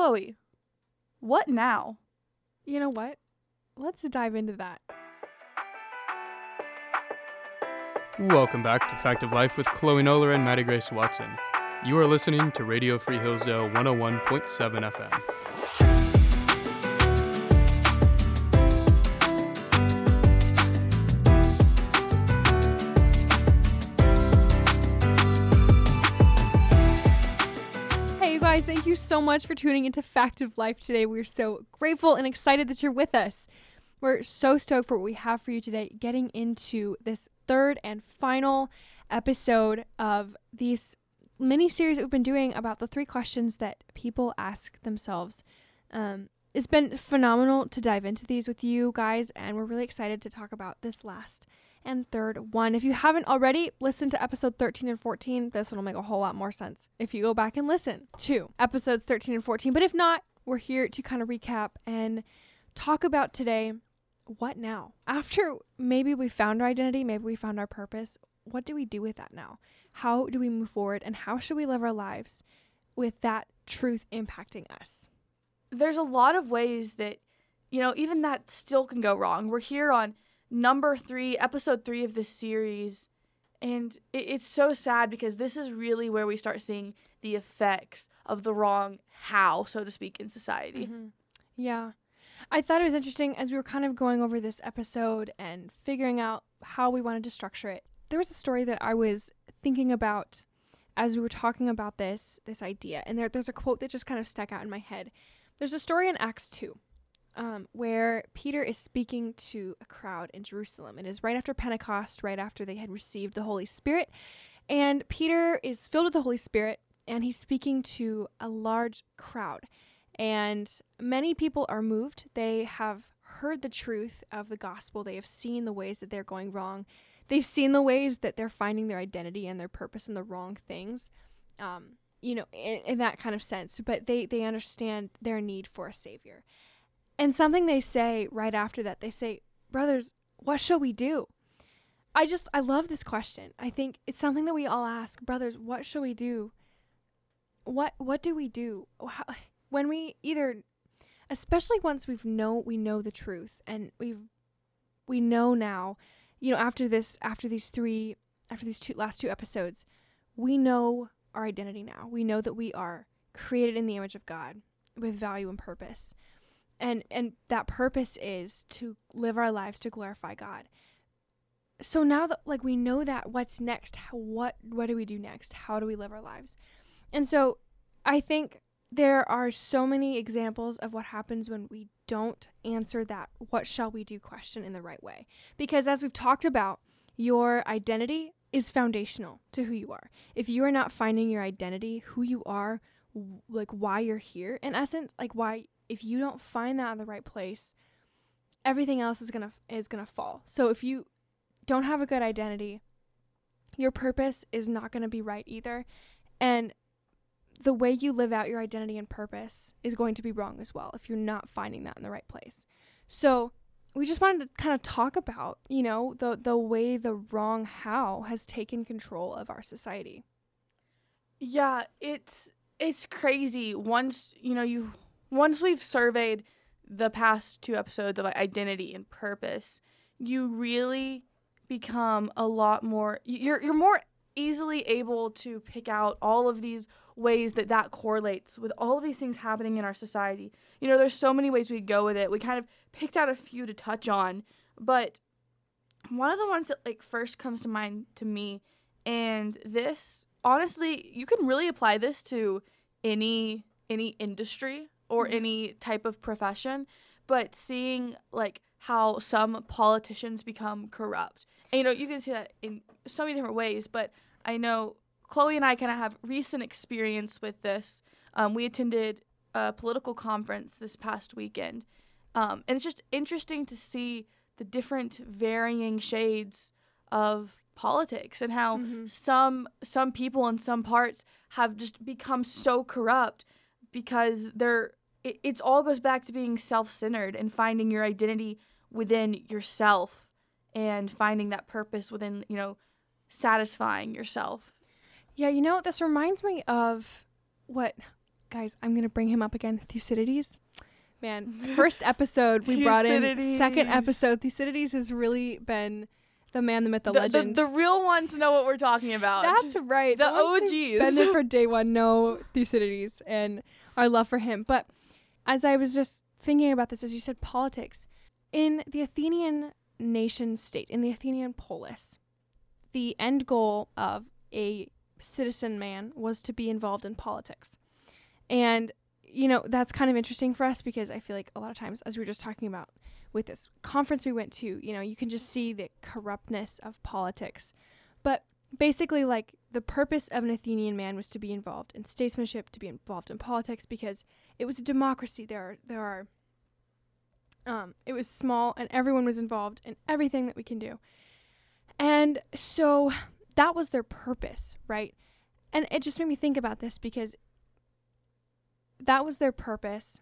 Chloe, what now? You know what? Let's dive into that. Welcome back to Fact of Life with Chloe Noller and Maddie Grace Watson. You are listening to Radio Free Hillsdale 101.7 FM. You so much for tuning into Fact of Life today. We're so grateful and excited that you're with us. We're so stoked for what we have for you today, getting into this third and final episode of these mini series that we've been doing about the three questions that people ask themselves. Um, it's been phenomenal to dive into these with you guys, and we're really excited to talk about this last and third one. If you haven't already, listen to episode 13 and 14. This one will make a whole lot more sense if you go back and listen to episodes 13 and 14. But if not, we're here to kind of recap and talk about today what now? After maybe we found our identity, maybe we found our purpose, what do we do with that now? How do we move forward and how should we live our lives with that truth impacting us? There's a lot of ways that, you know, even that still can go wrong. We're here on number three, episode three of this series. And it, it's so sad because this is really where we start seeing the effects of the wrong how, so to speak, in society. Mm-hmm. Yeah. I thought it was interesting as we were kind of going over this episode and figuring out how we wanted to structure it. There was a story that I was thinking about as we were talking about this this idea, and there, there's a quote that just kind of stuck out in my head. There's a story in Acts two, um, where Peter is speaking to a crowd in Jerusalem. It is right after Pentecost, right after they had received the Holy Spirit, and Peter is filled with the Holy Spirit, and he's speaking to a large crowd. And many people are moved. They have heard the truth of the gospel. They have seen the ways that they're going wrong. They've seen the ways that they're finding their identity and their purpose in the wrong things, um, you know, in, in that kind of sense. But they, they understand their need for a savior. And something they say right after that, they say, Brothers, what shall we do? I just, I love this question. I think it's something that we all ask, Brothers, what shall we do? What, what do we do? How, when we either especially once we've know we know the truth and we've we know now you know after this after these three after these two last two episodes we know our identity now we know that we are created in the image of god with value and purpose and and that purpose is to live our lives to glorify god so now that like we know that what's next what what do we do next how do we live our lives and so i think there are so many examples of what happens when we don't answer that what shall we do question in the right way. Because as we've talked about, your identity is foundational to who you are. If you are not finding your identity, who you are, like why you're here, in essence, like why if you don't find that in the right place, everything else is going to is going to fall. So if you don't have a good identity, your purpose is not going to be right either. And the way you live out your identity and purpose is going to be wrong as well if you're not finding that in the right place. So, we just wanted to kind of talk about, you know, the the way the wrong how has taken control of our society. Yeah, it's it's crazy. Once, you know, you once we've surveyed the past two episodes of identity and purpose, you really become a lot more you're you're more easily able to pick out all of these ways that that correlates with all of these things happening in our society. You know, there's so many ways we go with it. We kind of picked out a few to touch on, but one of the ones that like first comes to mind to me and this honestly, you can really apply this to any any industry or mm-hmm. any type of profession, but seeing like how some politicians become corrupt. And you know, you can see that in so many different ways, but I know Chloe and I kind of have recent experience with this. Um, we attended a political conference this past weekend, um, and it's just interesting to see the different varying shades of politics and how mm-hmm. some some people in some parts have just become so corrupt because they're it, it's all goes back to being self-centered and finding your identity within yourself and finding that purpose within you know satisfying yourself yeah, you know, this reminds me of what guys, I'm gonna bring him up again. Thucydides. Man, first episode we brought in. Second episode, Thucydides has really been the man, the myth, the, The, the, legend. the real ones know what we're talking about. That's right. the ones who've Been there for day one. No Thucydides and our love for him. But as I was just thinking about this, as you said, politics in the Athenian nation state, in the Athenian polis, the end goal of a citizen man was to be involved in politics, and you know that's kind of interesting for us because I feel like a lot of times, as we were just talking about with this conference we went to, you know, you can just see the corruptness of politics. But basically, like the purpose of an Athenian man was to be involved in statesmanship, to be involved in politics, because it was a democracy. There are there are um, it was small and everyone was involved in everything that we can do. And so that was their purpose, right? And it just made me think about this because that was their purpose.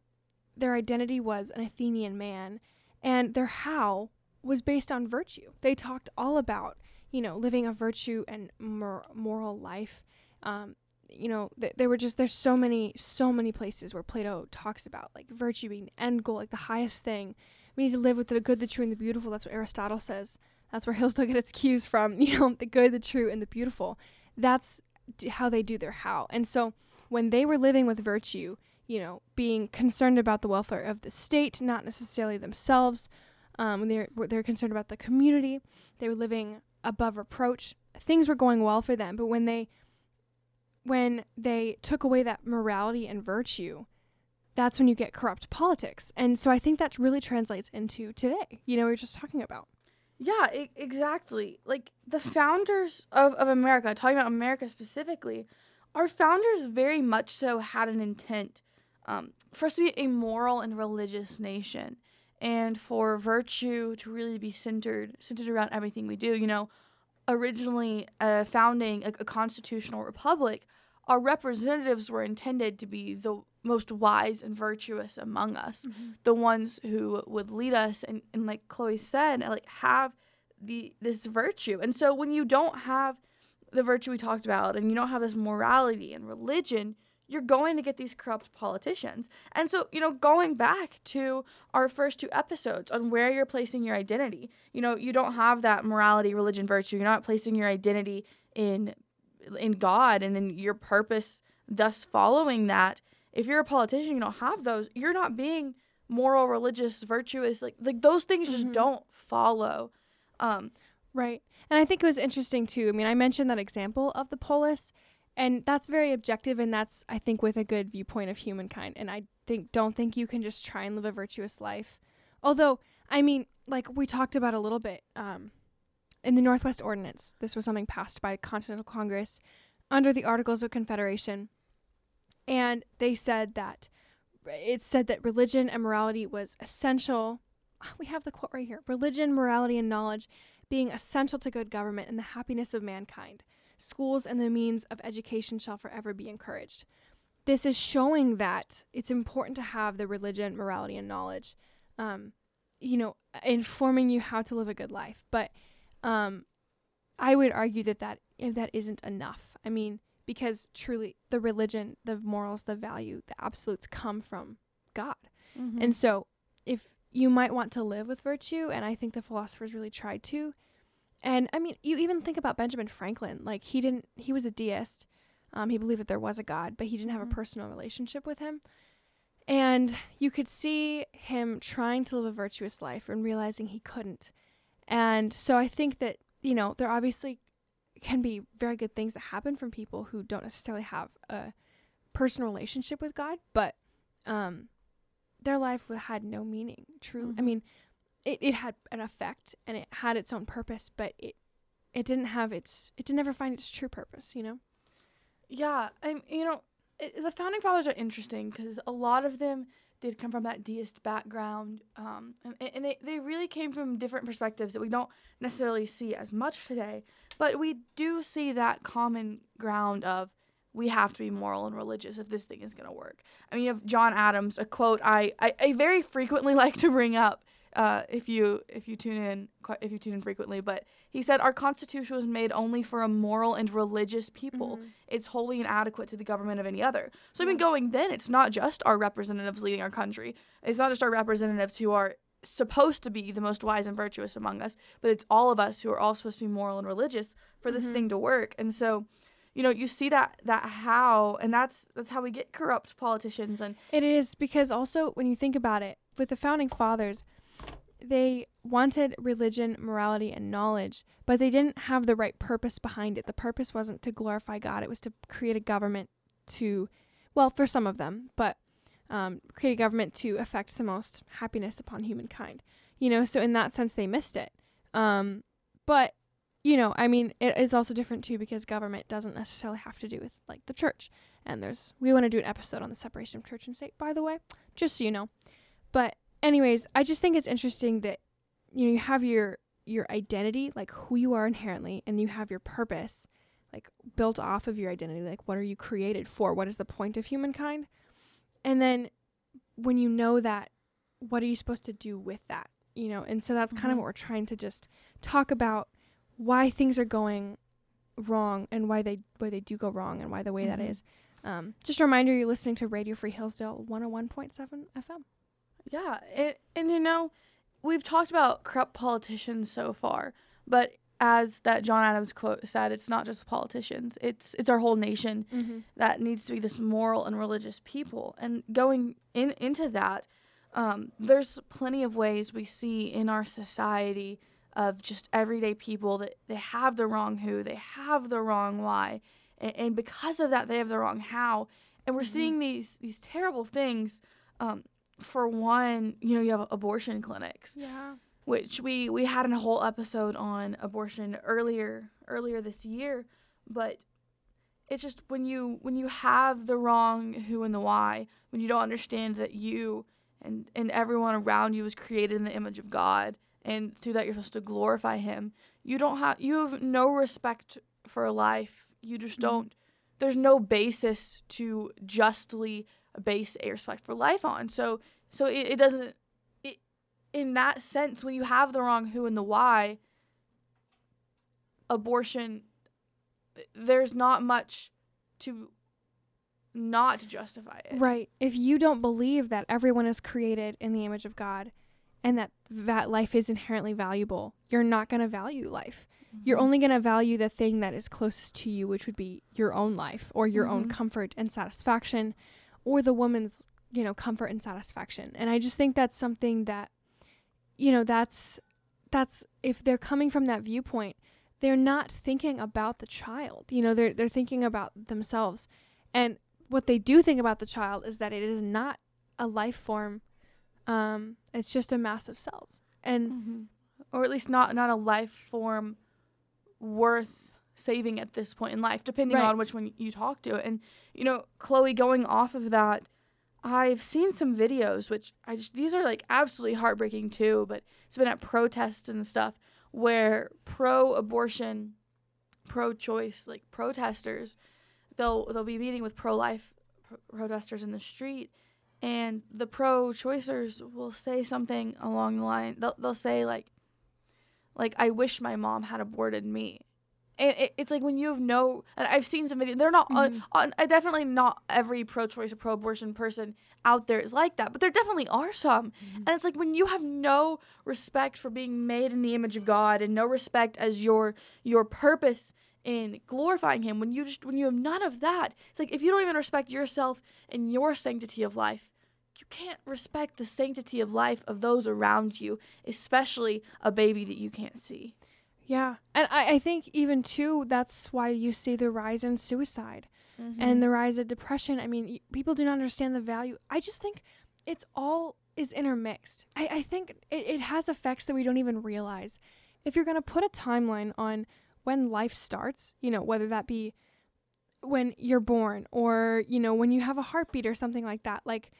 Their identity was an Athenian man, and their how was based on virtue. They talked all about, you know, living a virtue and mor- moral life. Um, you know, th- there were just there's so many so many places where Plato talks about like virtue being the end goal, like the highest thing. We need to live with the good, the true, and the beautiful. That's what Aristotle says. That's where Hillsdale get its cues from. You know, the good, the true, and the beautiful. That's d- how they do their how. And so when they were living with virtue, you know, being concerned about the welfare of the state, not necessarily themselves. Um, when they're they're concerned about the community, they were living above reproach. Things were going well for them, but when they when they took away that morality and virtue, that's when you get corrupt politics. And so I think that really translates into today. You know, we were just talking about. Yeah, e- exactly. Like the founders of, of America, talking about America specifically, our founders very much so had an intent um, for us to be a moral and religious nation and for virtue to really be centered centered around everything we do. You know, originally uh, founding a, a constitutional republic, our representatives were intended to be the most wise and virtuous among us the ones who would lead us and, and like chloe said like have the this virtue and so when you don't have the virtue we talked about and you don't have this morality and religion you're going to get these corrupt politicians. And so you know going back to our first two episodes on where you're placing your identity you know you don't have that morality religion virtue. You're not placing your identity in in god and in your purpose thus following that. If you're a politician you don't have those. You're not being moral religious virtuous. Like like those things just Mhm. don't follow. Um Right. And I think it was interesting too. I mean, I mentioned that example of the polis, and that's very objective and that's I think with a good viewpoint of humankind. And I think don't think you can just try and live a virtuous life. Although, I mean, like we talked about a little bit um in the Northwest Ordinance, this was something passed by Continental Congress under the Articles of Confederation. And they said that it said that religion and morality was essential. We have the quote right here. Religion, morality, and knowledge being essential to good government and the happiness of mankind. Schools and the means of education shall forever be encouraged. This is showing that it's important to have the religion, morality, and knowledge, um, you know, informing you how to live a good life. But um, I would argue that that that isn't enough. I mean, because truly, the religion, the morals, the value, the absolutes come from God. And so, if you might want to live with virtue, and I think the philosophers really tried to. And I mean, you even think about Benjamin Franklin. Like he didn't, he was a deist. Um, he believed that there was a God, but he didn't have a personal relationship with him. And you could see him trying to live a virtuous life and realizing he couldn't. And so I think that you know there obviously can be very good things that happen from people who don't necessarily have a personal relationship with God, but um, their life had no meaning. True, I Mhm. mean, it, it had an effect and it had its own purpose, but it it didn't have its it didn't ever find its true purpose. You know. Yeah, I'm. You know, it, the founding fathers are interesting because a lot of them did come from that deist background, um, and, and they they really came from different perspectives that we don't necessarily see as much today. But we do see that common ground of we have to be moral and religious if this thing is going to work. I mean, you have John Adams, a quote I, I, I very frequently like to bring up uh, if you if you tune in if you tune in frequently. But he said our constitution was made only for a moral and religious people. Mhm. It's wholly inadequate to the government of any other. So I mean, Yeah. going then, it's not just our representatives leading our country. It's not just our representatives who are supposed to be the most wise and virtuous among us, but it's all of us who are all supposed to be moral and religious for this Mhm. thing to work. And so, you know, you see that that how, and that's that's how we get corrupt politicians and It is because also when you think about it, with the founding fathers, they wanted religion, morality, and knowledge, but they didn't have the right purpose behind it. The purpose wasn't to glorify God, it was to create a government to, well, for some of them, but um, create a government to affect the most happiness upon humankind. You know, so in that sense, they missed it. Um, but, you know, I mean, it is also different too because government doesn't necessarily have to do with like the church. And there's, we want to do an episode on the separation of church and state, by the way, just so you know. But anyways, I just think it's interesting that you know you have your your identity, like who you are inherently, and you have your purpose, like built off of your identity, like what are you created for? What is the point of humankind? And then when you know that, what are you supposed to do with that? You know, and so that's kind of what we're trying to just talk about why things are going wrong and why they why they do go wrong and why the way that Mhm. is. Um, just a reminder, you're listening to Radio Free Hillsdale 101.7 FM. Yeah, it, and you know, we've talked about corrupt politicians so far, but as that John Adams quote said, it's not just the politicians; it's it's our whole nation Mm-hmm. that needs to be this moral and religious people. And going in into that, um, there's plenty of ways we see in our society of just everyday people that they have the wrong who, they have the wrong why, and, and because of that, they have the wrong how. And we're Mhm. seeing these these terrible things. Um, for one, you know, you have abortion clinics Yeah. which we we had a whole episode on abortion earlier earlier this year but it's just when you when you have the wrong who and the why when you don't understand that you and and everyone around you was created in the image of God and through that you're supposed to glorify him you don't have you have no respect for life you just Mhm. don't there's no basis to justly base a respect for life on so so it, it doesn't it, in that sense, when you have the wrong who and the why, abortion, there's not much to not justify it. Right. If you don't believe that everyone is created in the image of God and that that life is inherently valuable, you're not going to value life. You're Mhm. only going to value the thing that is closest to you, which would be your own life or your own Mhm. comfort and satisfaction or the woman's, you know, comfort and satisfaction. And I just think that's something that you know, that's that's if they're coming from that viewpoint, they're not thinking about the child. You know, they're they're thinking about themselves. And what they do think about the child is that it is not a life form. Um, it's just a mass of cells. And Mhm. Or at least not not a life form worth saving at this point in life, depending Right. on which one you talk to. And you know, Chloe, going off of that, I've seen some videos which I just these are like absolutely heartbreaking too, but it's been at protests and stuff where pro-abortion, pro-choice like protesters, they'll they'll be meeting with pro-life protesters in the street and the pro-choicers will say something along the line they'll, they'll say like like I wish my mom had aborted me. And it, it's like when you have no, and I've seen some videos. They're not uh, uh, on, Mhm. on. I definitely not every pro-choice or pro-abortion person out there is like that, but there definitely are some. Mm-hmm. And it's like when you have no respect for being made in the image of God and no respect as your your purpose in glorifying Him. When you just when you have none of that, it's like if you don't even respect yourself and your sanctity of life, you can't respect the sanctity of life of those around you, especially a baby that you can't see. Yeah. And I, I think even too, that's why you see the rise in suicide. Mm-hmm. and the rise of depression. I mean, y- people do not understand the value. I just think it's all is intermixed. I, I think it, it has effects that we don't even realize. If you're going to put a timeline on when life starts, you know, whether that be when you're born or, you know, when you have a heartbeat or something like that, like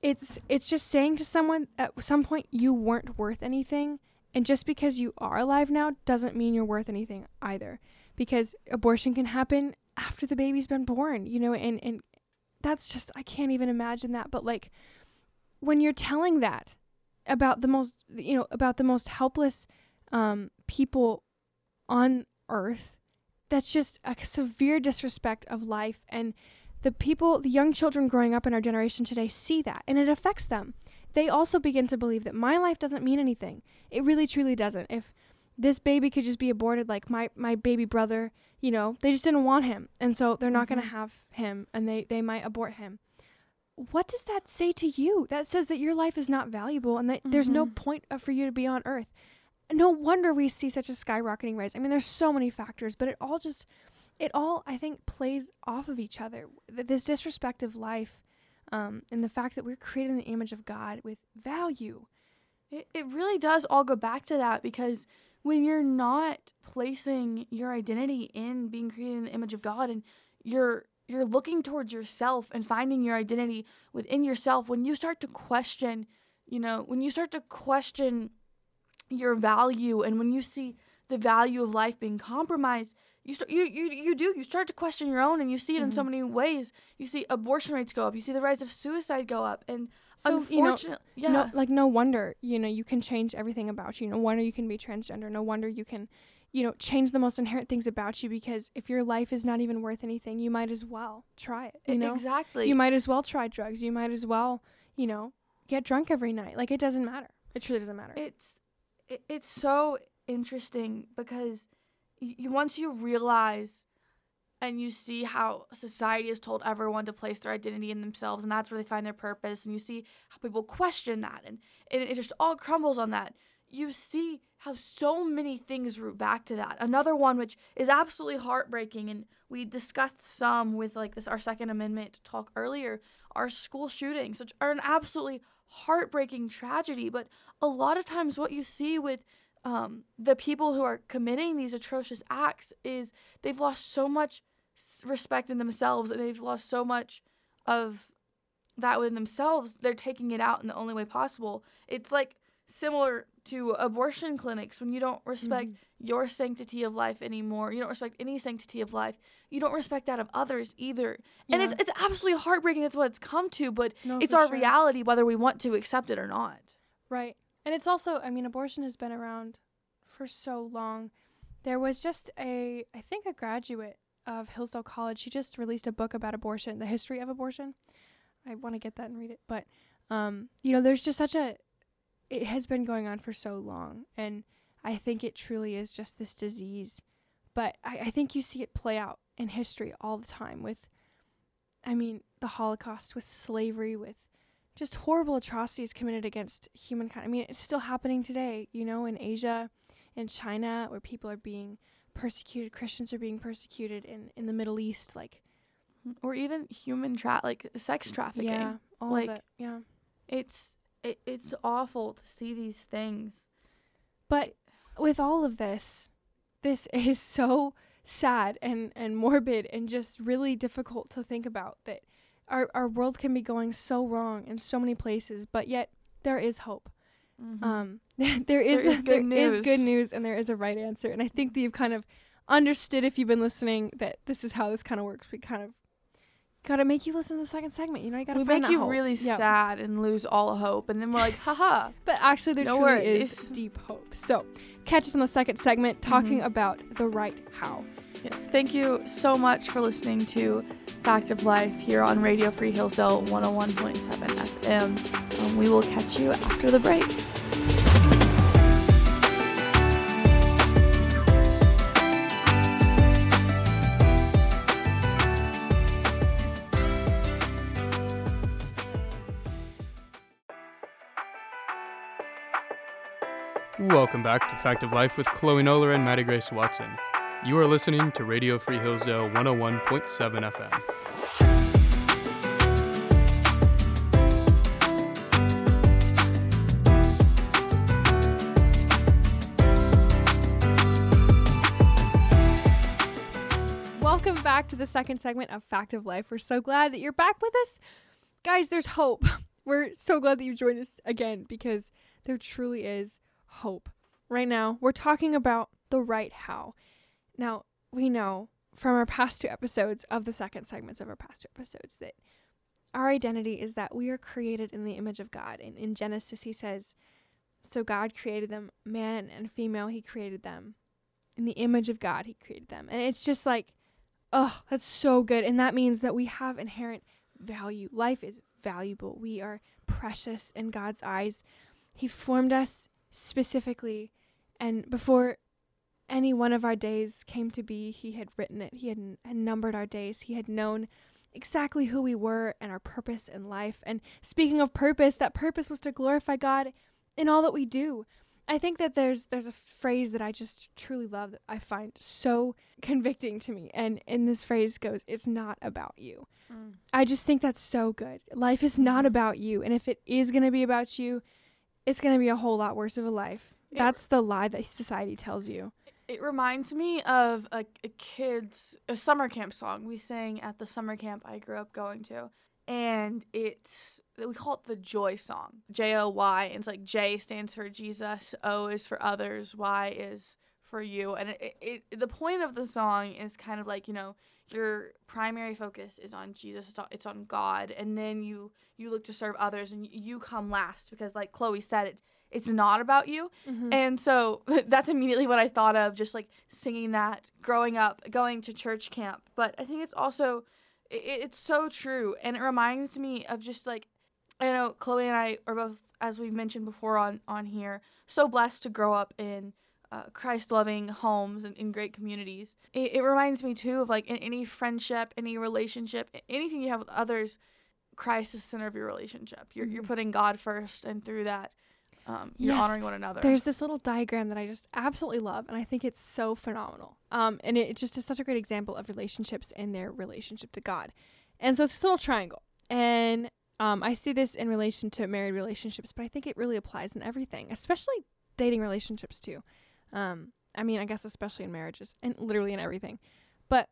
it's it's just saying to someone at some point you weren't worth anything and just because you are alive now doesn't mean you're worth anything either. Because abortion can happen after the baby's been born, you know, and, and that's just, I can't even imagine that. But like, when you're telling that about the most you know about the most helpless um, people on earth that's just a severe disrespect of life. And the people the young children growing up in our generation today see that and it affects them they also begin to believe that my life doesn't mean anything. It really truly doesn't. If this baby could just be aborted like my my baby brother you know they just didn't want him. And so they're not going to have him and they they might abort him. What does that say to you? That says that your life is not valuable and that there's no Mhm. point for you to be on earth. No wonder we see such a skyrocketing rise. I mean there's so many factors but it all just it all i think plays off of each other. This disrespect of life um, and the fact that we're created in the image of god with value. It, it really does all go back to that because when you're not placing your identity in being created in the image of God and you're you're looking towards yourself and finding your identity within yourself when you start to question, you know, when you start to question your value and when you see the value of life being compromised, you start you you, you do. You start to question your own and you see it in so Mhm. many ways. You see abortion rates go up, you see the rise of suicide go up. And so you know unfortunately yeah. no like no wonder you know you can change everything about you. No wonder you can be transgender. No wonder you can you know change the most inherent things about you because if your life is not even worth anything you might as well try it you know? exactly. you might as well try drugs. You might as well you know get drunk every night. Like it doesn't matter. It truly doesn't matter. It's it, it's so interesting because you once you realize and you see how society has told everyone to place their identity in themselves and that's where they find their purpose and you see how people question that and, and it just all crumbles on that you see how so many things root back to that. Another one which is absolutely heartbreaking and we discussed some with like this our second amendment talk earlier are school shootings which are an absolutely heartbreaking tragedy but a lot of times what you see with um, the people who are committing these atrocious acts is they've lost so much respect in themselves and they've lost so much of that within themselves they're taking it out in the only way possible it's like similar to abortion clinics when you don't respect Mhm. your sanctity of life anymore you don't respect any sanctity of life you don't respect that of others either and it's, it's absolutely heartbreaking that's what it's come to but No, it's our sure. reality whether we want to accept it or not Right. And it's also, I mean, abortion has been around for so long. There was just a, I think, a graduate of Hillsdale College. She just released a book about abortion, the history of abortion. I want to get that and read it. But, um, you know, there's just such a, it has been going on for so long. And I think it truly is just this disease. But I, I think you see it play out in history all the time with, I mean, the Holocaust, with slavery, with just horrible atrocities committed against humankind. I mean, it's still happening today, you know, in Asia, in China, where people are being persecuted, Christians are being persecuted in, in the Middle East, like or even human tra- like sex trafficking yeah, all like- of it, yeah. it's it, it's awful to see these things But with all of this, this is so sad and, and morbid and just really difficult to think about that our, our world can be going so wrong in so many places, but yet there is hope. Um, there is, There is good there is good news. news and there is a right answer. And I think that you've kind of understood if you've been listening that this is how this kind of works. We kind of gotta make you listen to the second segment. You know, you gotta we find make you hope. really Yeah. sad and lose all hope and then we're like haha But actually, there No truly is deep hope. So, catch us in the second segment talking Mhm. about the right how. yes. thank you so much for listening to fact of life here on radio free hillsdale 101.7 fm um, we will catch you after the break Welcome back to Fact of Life with Chloe Noller and Maddie Grace Watson. You are listening to Radio Free Hillsdale 101.7 FM. Welcome back to the second segment of Fact of Life. We're so glad that you're back with us. Guys, there's hope. We're so glad that you've joined us again because there truly is hope. Right now, we're talking about the right how. Now, we know from our past two episodes of the second segments of our past two episodes that our identity is that we are created in the image of God. And in Genesis, he says, So God created them, man and female, He created them. In the image of God, He created them. And it's just like, oh, that's so good. And that means that we have inherent value. Life is valuable. We are precious in God's eyes. He formed us specifically. And before any one of our days came to be, He had written it. He had, n- had numbered our days. He had known exactly who we were and our purpose in life. And speaking of purpose, that purpose was to glorify God in all that we do. I think that there's there's a phrase that I just truly love that I find so convicting to me. And in this phrase goes, it's not about you. Mm. I just think that's so good. Life is not Mhm. about you. And if it is going to be about you, it's going to be a whole lot worse of a life. It- That's the lie that society tells you. It reminds me of a, a kid's a summer camp song we sang at the summer camp I grew up going to, and it's we call it the Joy song, J O Y. And it's like J stands for Jesus, O is for others, Y is for you. And it, it, it the point of the song is kind of like you know your primary focus is on Jesus, it's on, it's on God, and then you you look to serve others, and you come last because like Chloe said, it it's not about you. Mm-hmm. And so that's immediately what I thought of, just like singing that growing up, going to church camp. But I think it's also, i it's so true. And it reminds me of just like, I know Chloe and I are both, as we've mentioned before on, on here, so blessed to grow up in uh, Christ loving homes and in great communities. It, it reminds me too of like in any friendship, any relationship, anything you have with others, Christ is the center of your relationship. You're, you're Mhm. putting God first, and through that, um, you're Yes. honoring one another. There's this little diagram that I just absolutely love, and I think it's so phenomenal. Um, and it just is such a great example of relationships and their relationship to God. And so it's this little triangle, and um, I see this in relation to married relationships, but I think it really applies in everything, especially dating relationships too. Um, I mean, I guess especially in marriages and literally in everything. But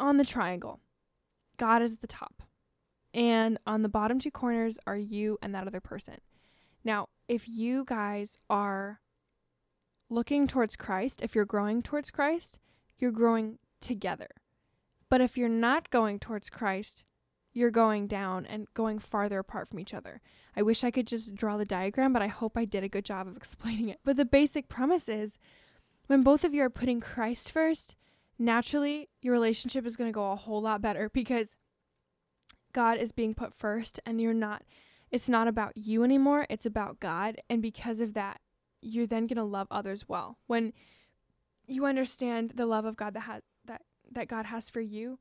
on the triangle, God is at the top, and on the bottom two corners are you and that other person. Now, if you guys are looking towards Christ, if you're growing towards Christ, you're growing together. But if you're not going towards Christ, you're going down and going farther apart from each other. I wish I could just draw the diagram, but I hope I did a good job of explaining it. But the basic premise is when both of you are putting Christ first, naturally your relationship is going to go a whole lot better because God is being put first and you're not it's not about you anymore, it's about God. And because of that, you're then going to love others well. When you understand the love of God that has that that God has for you,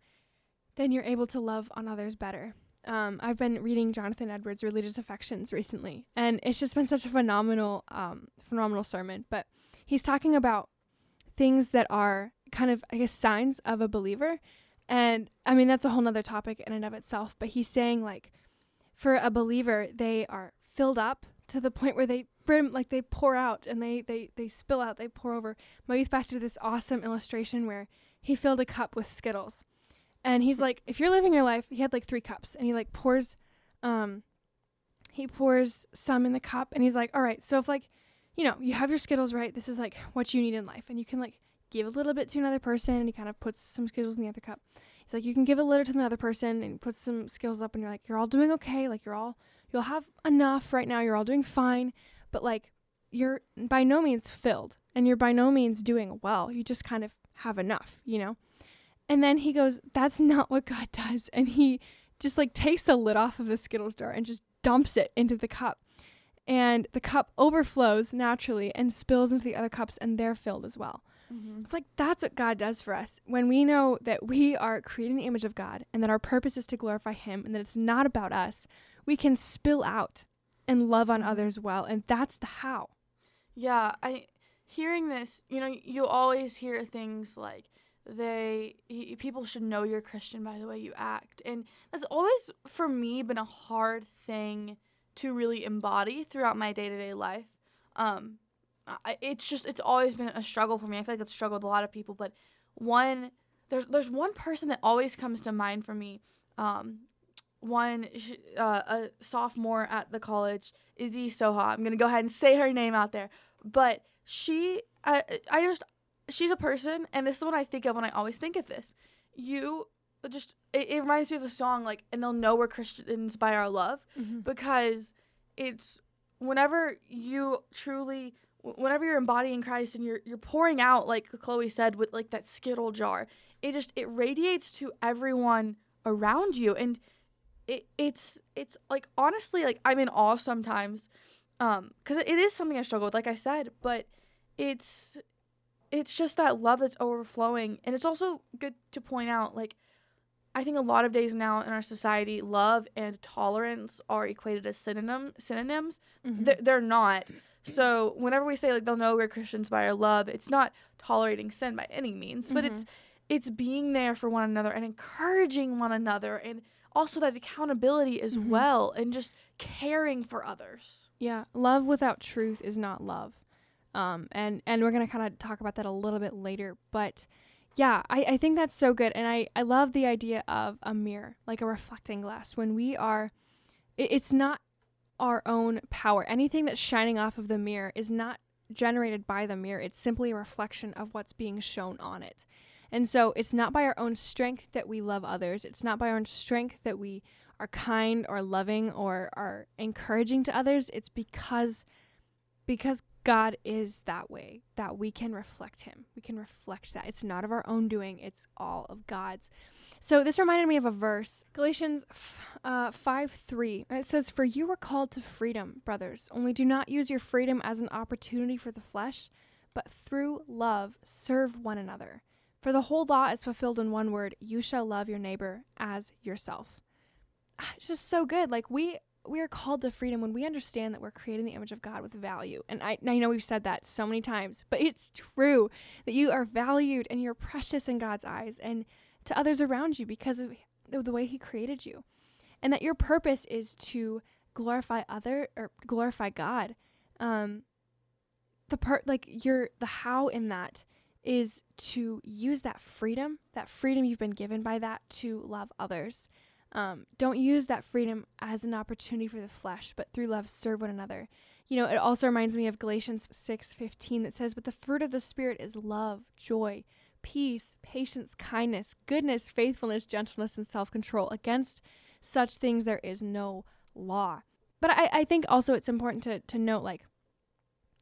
then you're able to love on others better. Um, I've been reading Jonathan Edwards' Religious Affections recently, and it's just been such a phenomenal, um, phenomenal sermon. But he's talking about things that are kind of, I guess, signs of a believer. And I mean, that's a whole nother topic in and of itself. But he's saying, like, for a believer, they are filled up to the point where they brim, like they pour out and they, they, they spill out, they pour over. My youth pastor did this awesome illustration where he filled a cup with Skittles. And he's like, if you're living your life, he had like three cups and he like pours, um, he pours some in the cup and he's like, all right, so if like, you know, you have your Skittles, right? This is like what you need in life. And you can like give a little bit to another person and he kind of puts some Skittles in the other cup. He's like, you can give a little to the other person and put some Skittles up and you're like, you're all doing okay. Like you're all, you'll have enough right now. You're all doing fine. But like, you're by no means filled and you're by no means doing well. You just kind of have enough, you know? And then he goes, That's not what God does. And he just like takes the lid off of the Skittles jar and just dumps it into the cup. And the cup overflows naturally and spills into the other cups, and they're filled as well. Mm-hmm. It's like that's what God does for us. When we know that we are creating the image of God and that our purpose is to glorify Him and that it's not about us, we can spill out and love on others well. And that's the how. Yeah, I hearing this, you know, you always hear things like they y- people should know you're Christian by the way you act. And that's always for me been a hard thing to really embody throughout my day-to-day life. Um I, it's just it's always been a struggle for me. I feel like it's struggled with a lot of people, but one there's there's one person that always comes to mind for me. Um one uh, a sophomore at the college, Izzy Soha. I'm gonna go ahead and say her name out there, but she, I, I just, she's a person, and this is what I think of when I always think of this. You just, it, it reminds me of the song like, and they'll know we're Christians by our love, because it's whenever you truly whenever you're embodying Christ and you're you're pouring out like Chloe said with like that skittle jar, it just it radiates to everyone around you and it it's it's like honestly like I'm in awe sometimes um cuz it is something I struggle with like I said, but it's it's just that love that's overflowing and it's also good to point out like I think a lot of days now in our society, love and tolerance are equated as synonym synonyms. Mhm. They're, they're not. So whenever we say like they'll know we're Christians by our love, it's not tolerating sin by any means, but it's it's being there for one another and encouraging one another and also that accountability as Mhm. well and just caring for others. Yeah, love without truth is not love. Um, and and we're gonna kind of talk about that a little bit later. But yeah, I, I think that's so good, and I I love the idea of a mirror, like a reflecting glass. When we are, it, it's not our own power. Anything that's shining off of the mirror is not generated by the mirror. It's simply a reflection of what's being shown on it. And so it's not by our own strength that we love others. It's not by our own strength that we are kind or loving or are encouraging to others. It's because because God is that way that we can reflect him. We can reflect that. It's not of our own doing, it's all of God's. So this reminded me of a verse, Galatians uh, 5 3. It says, For you were called to freedom, brothers, only do not use your freedom as an opportunity for the flesh, but through love serve one another. For the whole law is fulfilled in one word you shall love your neighbor as yourself. Ah, It's just so good. Like, we we are called to freedom when we understand that we're creating the image of God with value. And I, I know we've said that so many times, but it's true that you are valued and you're precious in God's eyes and to others around you because of the way He created you. And that your purpose is to glorify other or glorify God. Um, the part like your the how in that is to use that freedom, that freedom you've been given by that to love others. Um, don't use that freedom as an opportunity for the flesh, but through love serve one another. You know, it also reminds me of Galatians 6:15 that says, "But the fruit of the spirit is love, joy, peace, patience, kindness, goodness, faithfulness, gentleness, and self-control. Against such things there is no law." But I, I think also it's important to to note like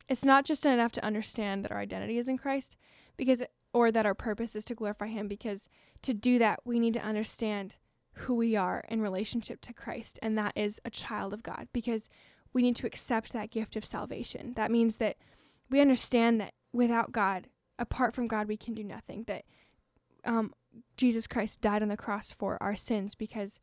it's not just enough to understand that our identity is in Christ because or that our purpose is to glorify him because to do that we need to understand who we are in relationship to Christ, and that is a child of God, because we need to accept that gift of salvation. That means that we understand that without God, apart from God, we can do nothing. That um, Jesus Christ died on the cross for our sins because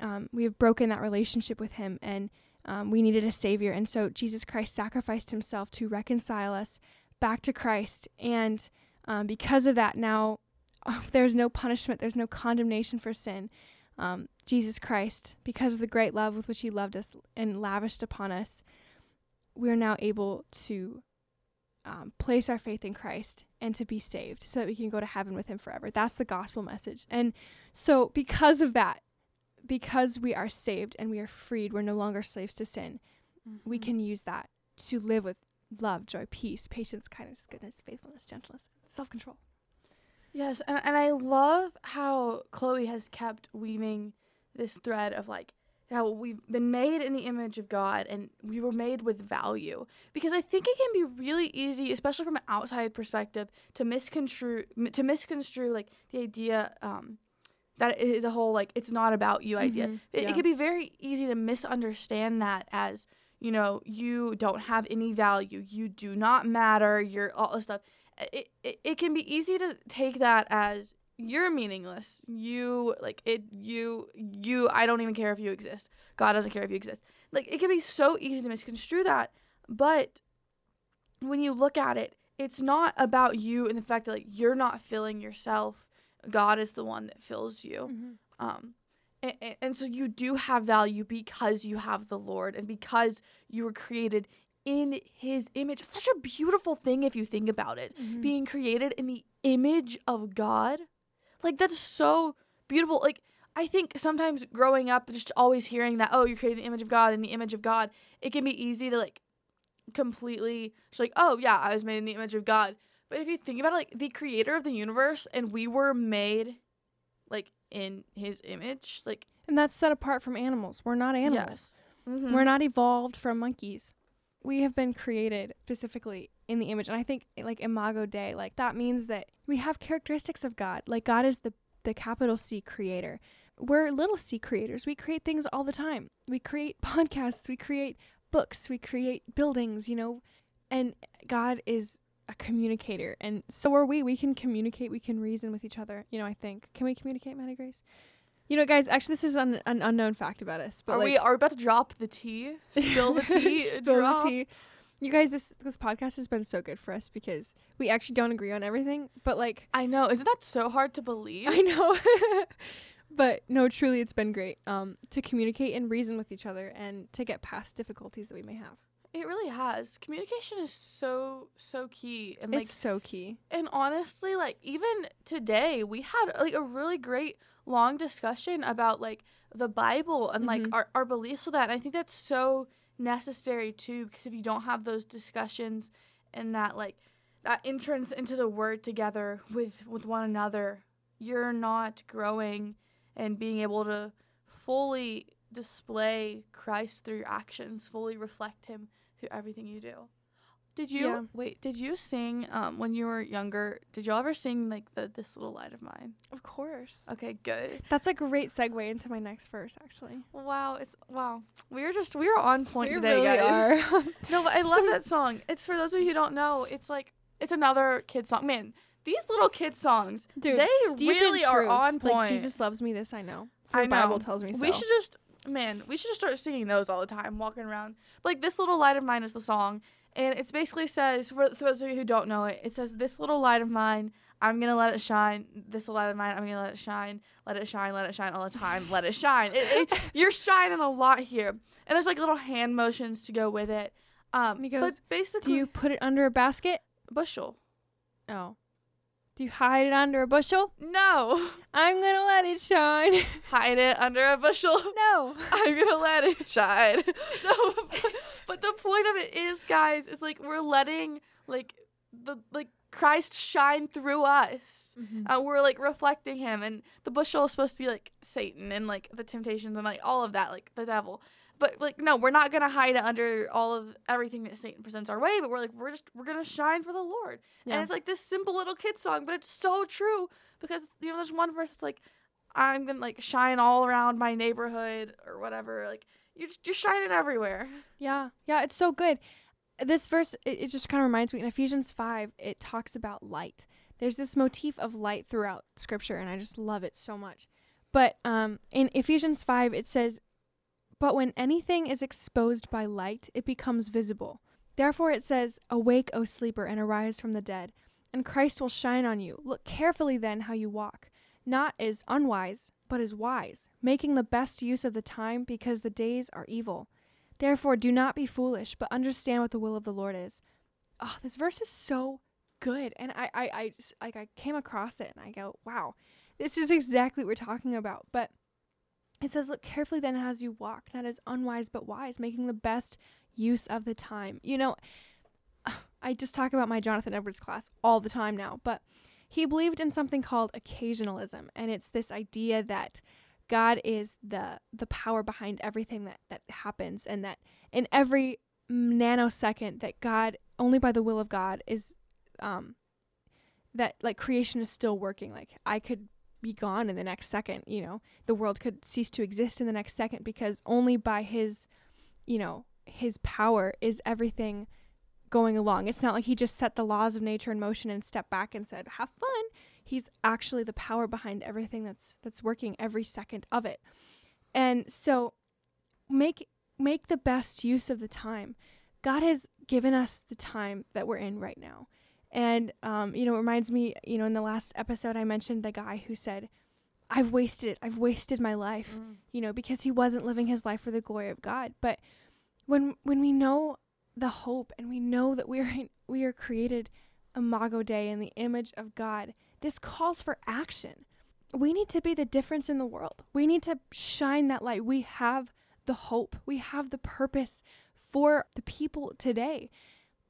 um, we have broken that relationship with Him, and um, we needed a Savior. And so Jesus Christ sacrificed Himself to reconcile us back to Christ, and um, because of that, now there's no punishment, there's no condemnation for sin um, Jesus Christ, because of the great love with which He loved us and lavished upon us, we are now able to um, place our faith in Christ and to be saved so that we can go to heaven with Him forever. That's the gospel message. And so, because of that, because we are saved and we are freed, we're no longer slaves to sin, we can use that to live with love, joy, peace, patience, kindness, goodness, faithfulness, gentleness, self control. Yes, and, and I love how Chloe has kept weaving this thread of like how we've been made in the image of God and we were made with value. Because I think it can be really easy, especially from an outside perspective, to misconstrue to misconstrue like the idea um, that i the whole like it's not about you idea. Mhm, It, yeah. it could be very easy to misunderstand that as you know you don't have any value, you do not matter, you're all this stuff. It, it, it can be easy to take that as you're meaningless. You like it. You you. I don't even care if you exist. God doesn't care if you exist. Like it can be so easy to misconstrue that, but when you look at it, it's not about you and the fact that like you're not filling yourself. God is the one that fills you. Um, and, and, and so you do have value because you have the Lord and because you were created in His image. It's such a beautiful thing if you think about it. Mhm. Being created in the image of God, like that's so beautiful. Like I think sometimes growing up, just always hearing that, oh, you're created in the image of God, in the image of God, it can be easy to like completely just like, oh yeah, I was made in the image of God. But if you think about it, like the creator of the universe and we were made like in his image, like And that's set apart from animals. We're not animals. yes. Mhm. We're not evolved from monkeys. We have been created specifically in the image and I think like imago dei like that means that we have characteristics of God. Like God is the the capital C creator. We're little c creators. We create things all the time. We create podcasts, we create books, we create buildings, you know. And God is a communicator and so are we. We can communicate, we can reason with each other. You know, I think. Can we communicate, Maddie Grace? You know, guys, actually this is an, an unknown fact about us. But are like, we are we about to drop the tea? Spill the tea. Spill drop. the tea. You guys, this this podcast has been so good for us because we actually don't agree on everything, but like I know. Isn't that so hard to believe? I know. but no, truly it's been great um to communicate and reason with each other and to get past difficulties that we may have. It really has. Communication is so so key and like it's so key. and honestly like even today we had like a really great long discussion about like the Bible and like Mhm. our, our beliefs with that. And I think that's so necessary too because if you don't have those discussions and that like that entrance into the word together with with one another, you're not growing and being able to fully display Christ through your actions, fully reflect him through everything you do. Did you Yeah. wait, did you sing um when you were younger? Did you ever sing like the this little light of mine? Of course. Okay, good. That's a great segue into my next verse actually. Wow, it's wow. We're just we are on point We today, really guys. are. No, but I love that song. It's for those of you who don't know. It's like it's another kid song. Man, these little kid songs, Dude, they really are Truth, on point. Like Jesus loves me this I know. For I the Bible know. tells me so. We should just man, we should just start singing those all the time, walking around. But like this little light of mine is the song, and it basically says for, those of you who don't know it, it says this little light of mine. I'm gonna let it shine. This little light of mine. I'm gonna let it shine. Let it shine. Let it shine all the time. Let it shine. It, it, you're shining a lot here, and there's like little hand motions to go with it. Um, he but goes, basically, Do you put it under a basket? bushel? Oh. Do you hide it under a bushel? No, I'm gonna let it shine. hide it under a bushel. no. I'm gonna let it shine. no, but, the point of it is, guys, is like we're letting like the like Christ shine through us. Uh, we're like reflecting Him, and the bushel is supposed to be like Satan and like the temptations and like all of that, like the devil. But like no, we're not gonna hide it under all of everything that Satan presents our way. But we're like we're just we're gonna shine for the Lord. Yeah. And it's like this simple little kid song, but it's so true because you know there's one verse that's like I'm gonna like shine all around my neighborhood or whatever. Like you're just, you're shining everywhere. Yeah, yeah, it's so good. This verse, it, it just kind of reminds me in Ephesians 5, it talks about light. There's this motif of light throughout scripture, and I just love it so much. But um, in Ephesians 5, it says, But when anything is exposed by light, it becomes visible. Therefore, it says, Awake, O sleeper, and arise from the dead, and Christ will shine on you. Look carefully then how you walk, not as unwise, but as wise, making the best use of the time, because the days are evil. Therefore, do not be foolish, but understand what the will of the Lord is. Oh, this verse is so good, and I, I, I, just- like, I came across it, and I go, wow, this is exactly what we're talking about. But it says, look carefully then as you walk, not as unwise but wise, making the best use of the time. You know, I just talk about my Jonathan Edwards class all the time now, but he believed in something called occasionalism, and it's this idea that God is the the power behind everything that that happens and that in every nanosecond that God only by the will of God is um that like creation is still working like I could be gone in the next second, you know. The world could cease to exist in the next second because only by his you know, his power is everything going along. It's not like he just set the laws of nature in motion and stepped back and said, "Have fun." He's actually the power behind everything that's that's working every second of it. And so make make the best use of the time. God has given us the time that we're in right now. And um, you know, it reminds me, you know, in the last episode I mentioned the guy who said, I've wasted it. I've wasted my life you know, because he wasn't living his life for the glory of God. But when when we know the hope and we know that we are we are created imago Dei in the image of God, this calls for action. We need to be the difference in the world. We need to shine that light. We have the hope. We have the purpose for the people today.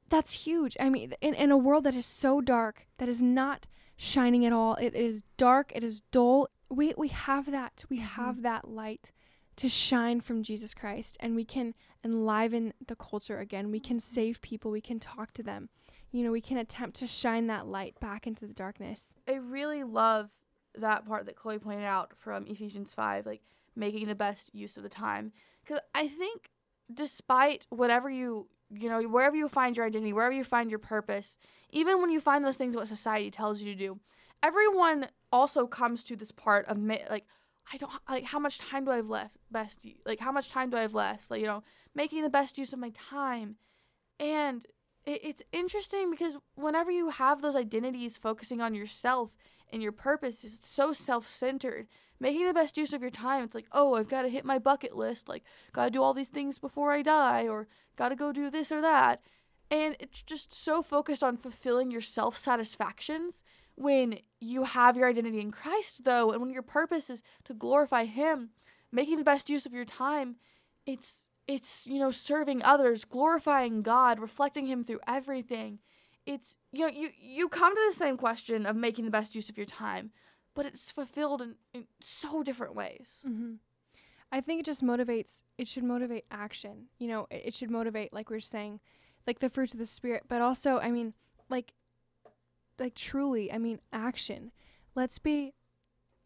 That's huge. I mean, in, in a world that is so dark, that is not shining at all, it is dark, it is dull. We, we have that. We mm-hmm. have that light to shine from Jesus Christ, and we can enliven the culture again. We can mm-hmm. save people. We can talk to them. You know, we can attempt to shine that light back into the darkness. I really love that part that Chloe pointed out from Ephesians 5, like making the best use of the time. Because I think despite whatever you, you know, wherever you find your identity, wherever you find your purpose, even when you find those things what society tells you to do, everyone also comes to this part of like, I don't like how much time do I have left? Best like how much time do I have left? Like you know, making the best use of my time, and it, it's interesting because whenever you have those identities focusing on yourself and your purpose is so self-centered making the best use of your time. It's like oh i've got to hit my bucket list. Like got to do all these things before i die or got to go do this or that. And it's just so focused on fulfilling your self-satisfactions when you have your identity in christ though and when your purpose is to glorify him making the best use of your time it's it's you know serving others glorifying god reflecting him through everything. It's you know you you come to the same question of making the best use of your time but it's fulfilled in, in so different ways Mm-hmm. I think it just motivates. It should motivate action. You know, it, it should motivate, like we are saying, like the fruits of the spirit. But also, I mean, like, like truly, I mean, action. Let's be,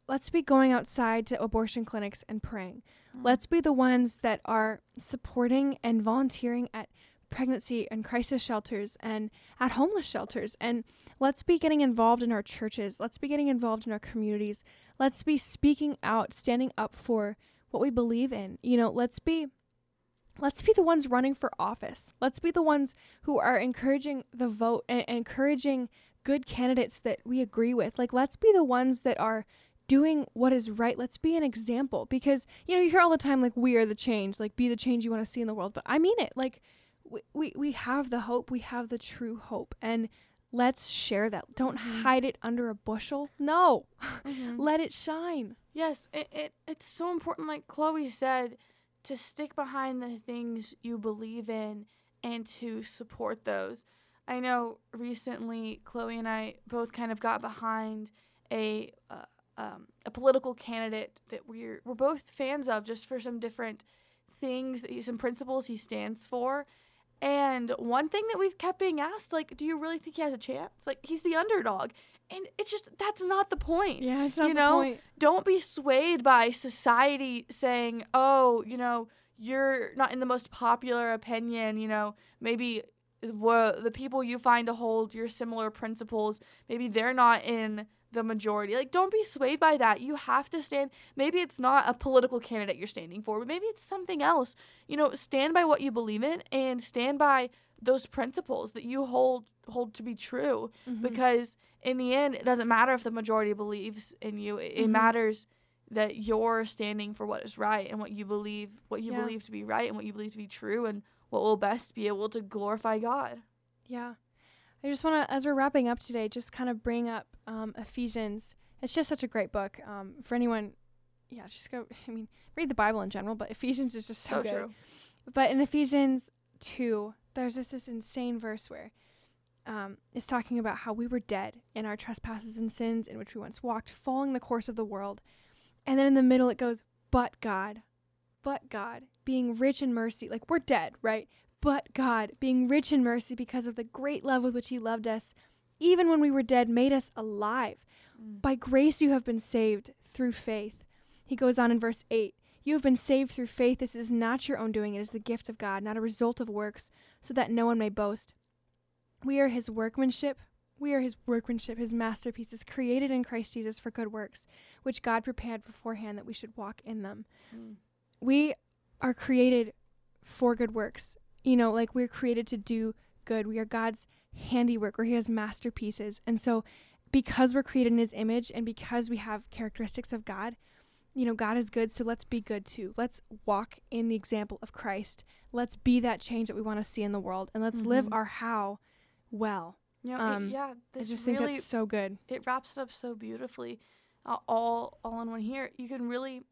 let's be going outside to abortion clinics and praying. Let's be the ones that are supporting and volunteering at pregnancy and crisis shelters and at homeless shelters. And let's be getting involved in our churches. Let's be getting involved in our communities. Let's be speaking out, standing up for what we believe in. You know, let's be let's be the ones running for office. Let's be the ones who are encouraging the vote and, encouraging good candidates that we agree with. Like let's be the ones that are doing what is right. Let's be an example because you know, you hear all the time like we are the change, like be the change you want to see in the world, but I mean it. Like we, we, we have the hope, we have the true hope and let's share that. Don't Mhm. hide it under a bushel. No. Mhm. Let it shine. Yes, it, it it's so important, like Chloe said, to stick behind the things you believe in and to support those. I know recently Chloe and I both kind of got behind a uh, um, a political candidate that we're we're both fans of, just for some different things, some principles he stands for. And one thing that we've kept being asked, like, do you really think he has a chance? Like, he's the underdog, and it's just that's not the point Yeah, it's not You the know, point. don't be swayed by society saying, oh, you know, you're not in the most popular opinion, you know, maybe the people you find to hold your similar principles, maybe they're not in the majority. Like, don't be swayed by that. You have to stand. Maybe it's not a political candidate you're standing for, but maybe it's something else. You know, stand by what you believe in and stand by those principles that you hold hold to be true Mhm. because in the end it doesn't matter if the majority believes in you it, it Mhm. matters that you're standing for what is right and what you believe what you Yeah. believe to be right and what you believe to be true and what will best be able to glorify god Yeah. I just want to, as we're wrapping up today, just kind of bring up um, Ephesians. It's just such a great book. Um, for anyone, yeah, just go, I mean, read the Bible in general, but Ephesians is just so, so good. true But in Ephesians 2, there's just this insane verse where um, it's talking about how we were dead in our trespasses and sins in which we once walked, following the course of the world. And then in the middle, it goes, but God, but God, being rich in mercy. Like we're dead, right? But God, being rich in mercy because of the great love with which He loved us, even when we were dead, made us alive. By grace you have been saved through faith. He goes on in verse 8 You have been saved through faith. This is not your own doing, it is the gift of God, not a result of works, so that no one may boast. We are His workmanship. We are His workmanship, His masterpieces, created in Christ Jesus for good works, which God prepared beforehand that we should walk in them. Mm. We are created for good works. You know, like we're created to do good. We are God's handiwork, or He has masterpieces. And so, because we're created in His image and because we have characteristics of God, you know, God is good, so let's be good too. Let's walk in the example of Christ. Let's be that change that we want to see in the world, and let's live Mhm. our how well. you know, it- Um, yeah I just really think that's so good. it wraps it up so beautifully uh, all all in one here you can really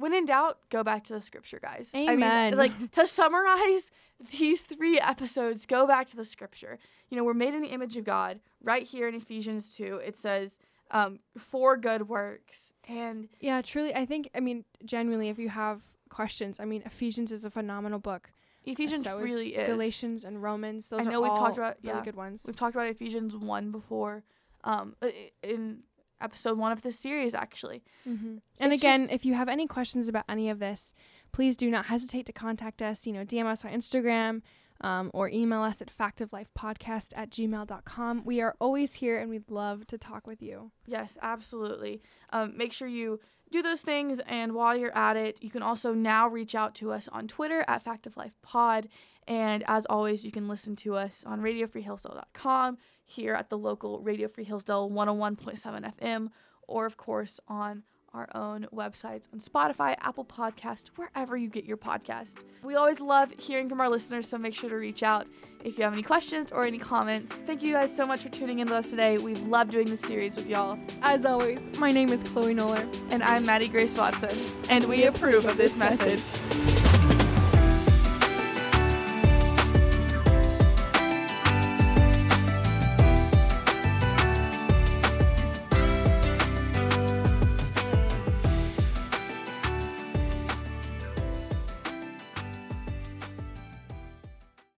when in doubt go back to the scripture guys I Amen. mean, like to summarize these three episodes go back to the scripture you know we're made in the image of god right here in ephesians 2 it says um, for good works and Yeah, truly. I think, I mean, genuinely, if you have questions, I mean, Ephesians is a phenomenal book. Ephesians so really is. Galatians and Romans. Those I know are we've all talked about really yeah. good ones. We've talked about Ephesians one before, um, in episode one of this series actually. Mm-hmm. And It's again, if you have any questions about any of this, please do not hesitate to contact us. You know, DM us on Instagram um, or email us at factoflifepodcast at gmail.com. We are always here and we'd love to talk with you. Yes, absolutely. Um, make sure you do those things, and while you're at it, you can also now reach out to us on Twitter at Fact of Life Pod. And as always, you can listen to us on RadioFreeHillsdale.com, here at the local Radio Free Hillsdale 101.7 FM, or of course on our own websites on Spotify, Apple Podcast, wherever you get your podcasts. We always love hearing from our listeners, so make sure to reach out if you have any questions or any comments. Thank you guys so much for tuning in with us today. We've loved doing this series with y'all. As always, my name is Chloe Noller. And I'm Maddie Grace Watson, and we approve of this message.